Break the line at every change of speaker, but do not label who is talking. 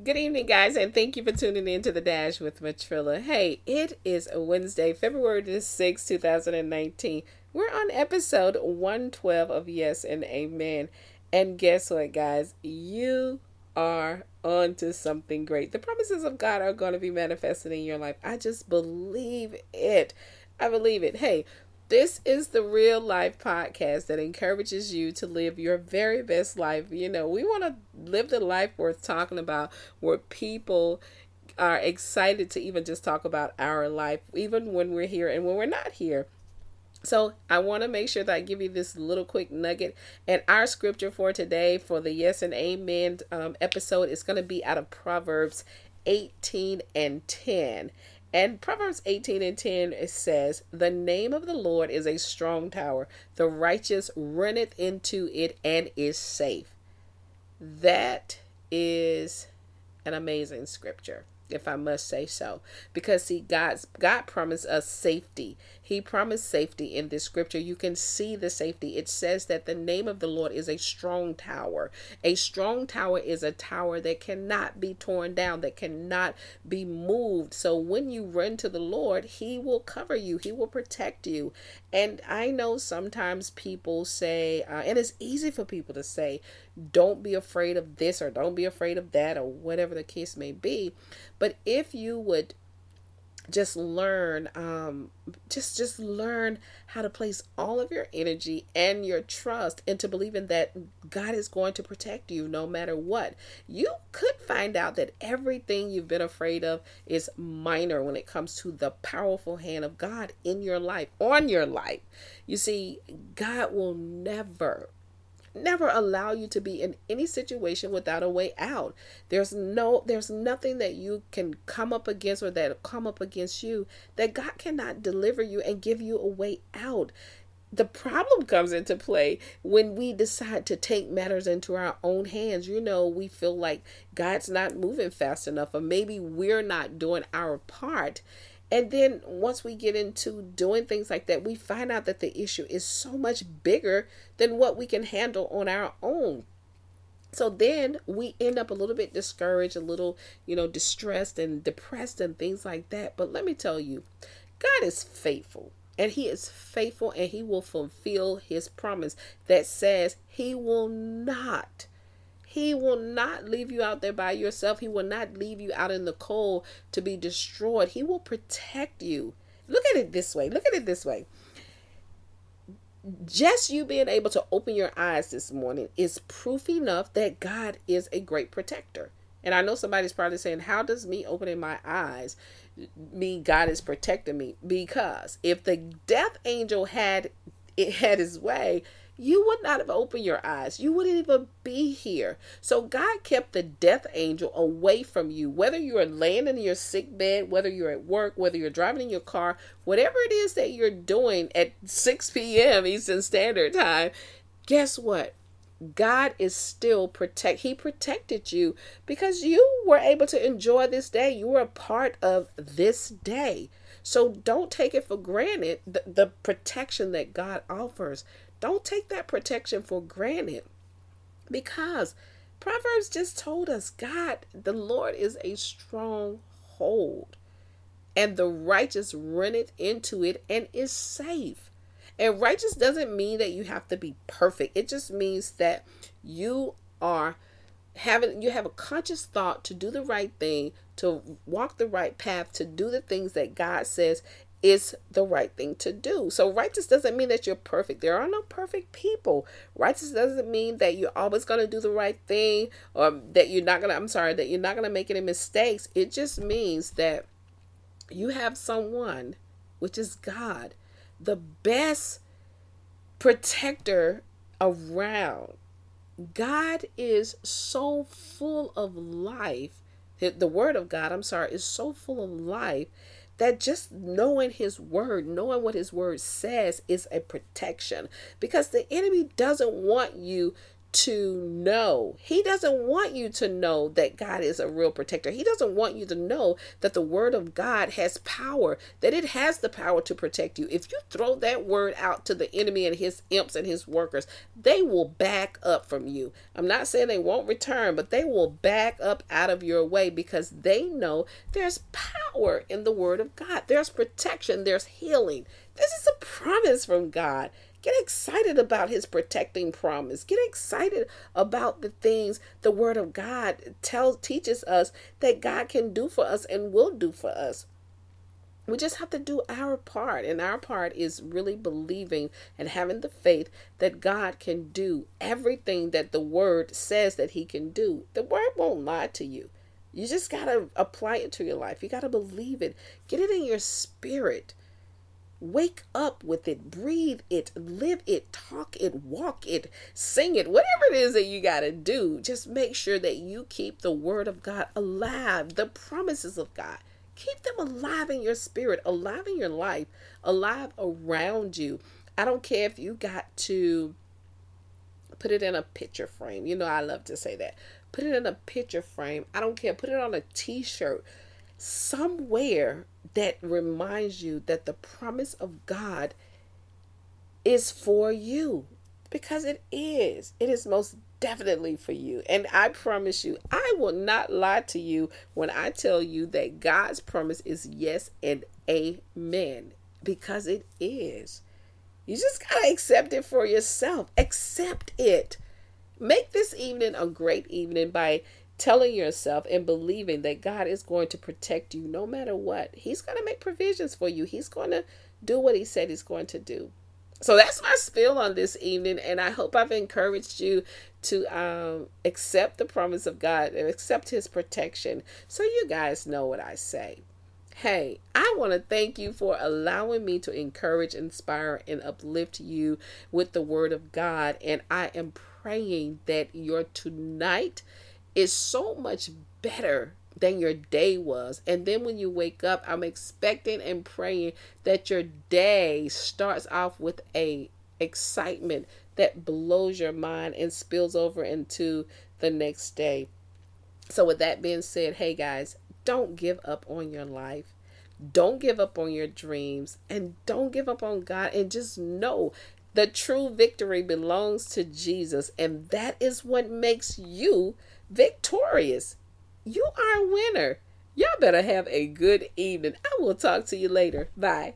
Good evening, guys, and thank you for tuning in to the Dash with Matrilla. Hey, it is Wednesday, February the 6th, 2019. We're on episode 112 of Yes and Amen. And guess what, guys? You are on to something great. The promises of God are going to be manifested in your life. I just believe it. I believe it. Hey, this is the real life podcast that encourages you to live your very best life. You know, we want to live the life worth talking about where people are excited to even just talk about our life, even when we're here and when we're not here. So I want to make sure that I give you this little quick nugget. And our scripture for today, for the yes and amen um, episode, is going to be out of Proverbs 18 and 10. And Proverbs 18 and 10 it says, The name of the Lord is a strong tower. The righteous runneth into it and is safe. That is an amazing scripture if I must say so. Because see, God's God promised us safety. He promised safety in this scripture. You can see the safety. It says that the name of the Lord is a strong tower. A strong tower is a tower that cannot be torn down, that cannot be moved. So when you run to the Lord, He will cover you, He will protect you. And I know sometimes people say, uh, and it's easy for people to say, don't be afraid of this or don't be afraid of that or whatever the case may be. But if you would just learn um just just learn how to place all of your energy and your trust into believing that God is going to protect you no matter what. You could find out that everything you've been afraid of is minor when it comes to the powerful hand of God in your life, on your life. You see, God will never never allow you to be in any situation without a way out. There's no there's nothing that you can come up against or that come up against you that God cannot deliver you and give you a way out. The problem comes into play when we decide to take matters into our own hands. You know, we feel like God's not moving fast enough, or maybe we're not doing our part and then once we get into doing things like that, we find out that the issue is so much bigger than what we can handle on our own. So then we end up a little bit discouraged, a little, you know, distressed and depressed and things like that. But let me tell you, God is faithful. And he is faithful and he will fulfill his promise that says he will not he will not leave you out there by yourself. He will not leave you out in the cold to be destroyed. He will protect you. Look at it this way. Look at it this way. Just you being able to open your eyes this morning is proof enough that God is a great protector. And I know somebody's probably saying, How does me opening my eyes mean God is protecting me? Because if the death angel had it had his way, you would not have opened your eyes. You wouldn't even be here. So God kept the death angel away from you, whether you're laying in your sick bed, whether you're at work, whether you're driving in your car, whatever it is that you're doing at 6 p.m. Eastern Standard Time. Guess what? God is still protect. He protected you because you were able to enjoy this day. You were a part of this day. So don't take it for granted the, the protection that God offers. Don't take that protection for granted because Proverbs just told us God, the Lord is a stronghold, and the righteous runneth into it and is safe. And righteous doesn't mean that you have to be perfect. It just means that you are having you have a conscious thought to do the right thing, to walk the right path, to do the things that God says is the right thing to do. So righteous doesn't mean that you're perfect. There are no perfect people. Righteous doesn't mean that you're always going to do the right thing or that you're not going to I'm sorry, that you're not going to make any mistakes. It just means that you have someone which is God, the best protector around. God is so full of life. The word of God, I'm sorry, is so full of life that just knowing his word, knowing what his word says is a protection. Because the enemy doesn't want you to know. He doesn't want you to know that God is a real protector. He doesn't want you to know that the word of God has power, that it has the power to protect you. If you throw that word out to the enemy and his imps and his workers, they will back up from you. I'm not saying they won't return, but they will back up out of your way because they know there's power in the word of God. There's protection, there's healing. This is a promise from God. Get excited about his protecting promise. Get excited about the things the word of God tells teaches us that God can do for us and will do for us. We just have to do our part, and our part is really believing and having the faith that God can do everything that the word says that he can do. The word won't lie to you. You just got to apply it to your life. You got to believe it. Get it in your spirit. Wake up with it, breathe it, live it, talk it, walk it, sing it, whatever it is that you got to do. Just make sure that you keep the word of God alive, the promises of God. Keep them alive in your spirit, alive in your life, alive around you. I don't care if you got to put it in a picture frame. You know, I love to say that. Put it in a picture frame. I don't care. Put it on a t shirt somewhere that reminds you that the promise of God is for you because it is. It is most definitely for you. And I promise you, I will not lie to you when I tell you that God's promise is yes and amen because it is. You just got to accept it for yourself. Accept it. Make this evening a great evening by telling yourself and believing that God is going to protect you no matter what. He's going to make provisions for you, He's going to do what He said He's going to do. So that's my spiel on this evening, and I hope I've encouraged you to um, accept the promise of God and accept His protection so you guys know what I say. Hey, I want to thank you for allowing me to encourage, inspire, and uplift you with the Word of God. And I am praying that your tonight is so much better than your day was. And then when you wake up, I'm expecting and praying that your day starts off with a excitement that blows your mind and spills over into the next day. So with that being said, hey guys, don't give up on your life. Don't give up on your dreams and don't give up on God and just know the true victory belongs to Jesus and that is what makes you victorious. You are a winner. Y'all better have a good evening. I will talk to you later. Bye.